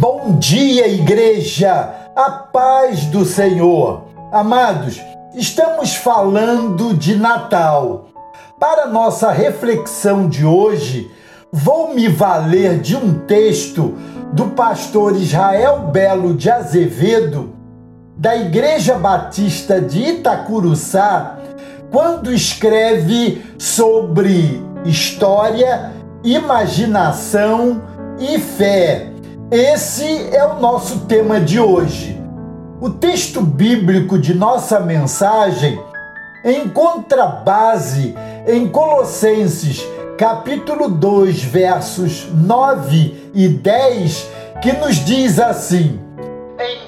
Bom dia, igreja! A paz do Senhor! Amados, estamos falando de Natal. Para nossa reflexão de hoje, vou me valer de um texto do pastor Israel Belo de Azevedo, da Igreja Batista de Itacuruçá, quando escreve sobre história, imaginação e fé esse é o nosso tema de hoje. O texto bíblico de nossa mensagem encontra base em Colossenses, capítulo 2, versos 9 e 10, que nos diz assim: Em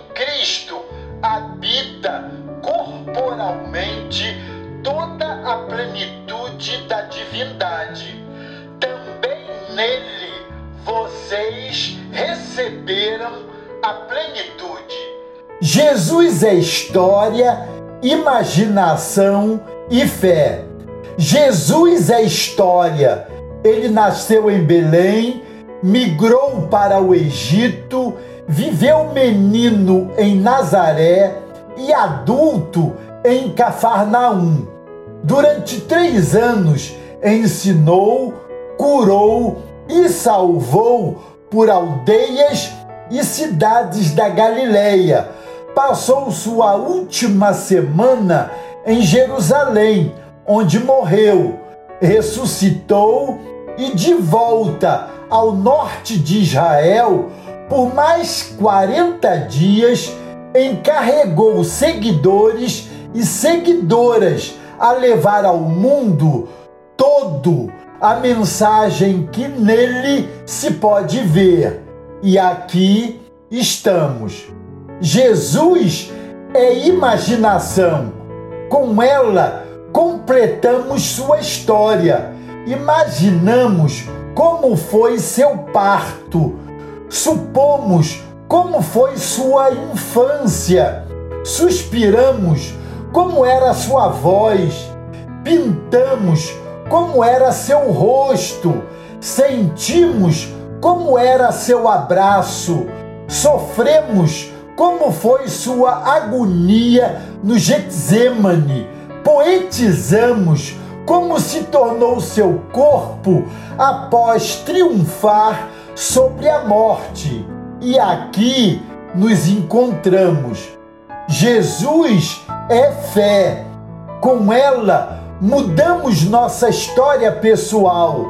vocês receberam a plenitude. Jesus é história, imaginação e fé. Jesus é história. Ele nasceu em Belém, migrou para o Egito, viveu menino em Nazaré e adulto em Cafarnaum. Durante três anos ensinou, curou e salvou por aldeias e cidades da Galileia. Passou sua última semana em Jerusalém, onde morreu, ressuscitou e de volta ao norte de Israel por mais 40 dias encarregou seguidores e seguidoras a levar ao mundo todo a mensagem que nele se pode ver. E aqui estamos. Jesus é imaginação. Com ela completamos sua história. Imaginamos como foi seu parto. Supomos como foi sua infância. Suspiramos como era sua voz. Pintamos como era seu rosto, sentimos como era seu abraço, sofremos como foi sua agonia no Getsemane, poetizamos como se tornou seu corpo após triunfar sobre a morte. E aqui nos encontramos. Jesus é fé. Com ela mudamos nossa história pessoal.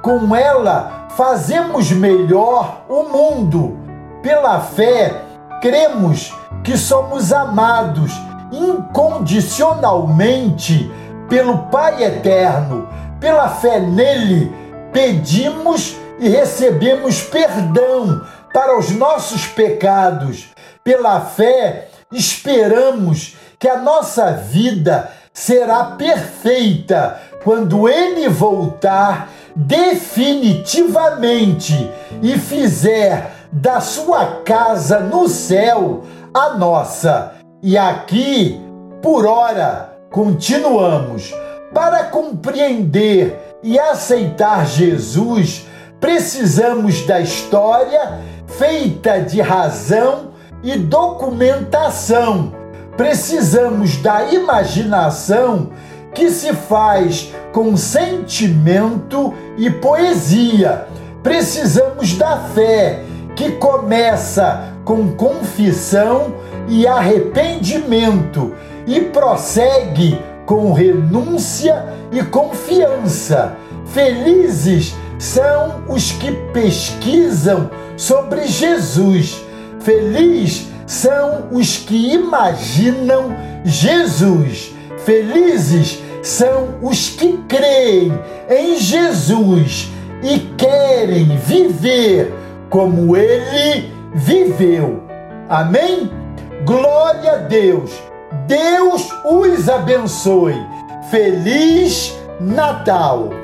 Com ela, fazemos melhor o mundo. Pela fé, cremos que somos amados incondicionalmente pelo Pai Eterno. Pela fé nele, pedimos e recebemos perdão para os nossos pecados. Pela fé, esperamos que a nossa vida será perfeita quando ele voltar definitivamente e fizer da sua casa no céu a nossa. E aqui, por hora, continuamos. Para compreender e aceitar Jesus, precisamos da história feita de razão e documentação precisamos da imaginação que se faz com sentimento e poesia. Precisamos da fé que começa com confissão e arrependimento e prossegue com renúncia e confiança. Felizes são os que pesquisam sobre Jesus. Feliz são os que imaginam Jesus. Felizes são os que creem em Jesus e querem viver como ele viveu. Amém? Glória a Deus. Deus os abençoe. Feliz Natal.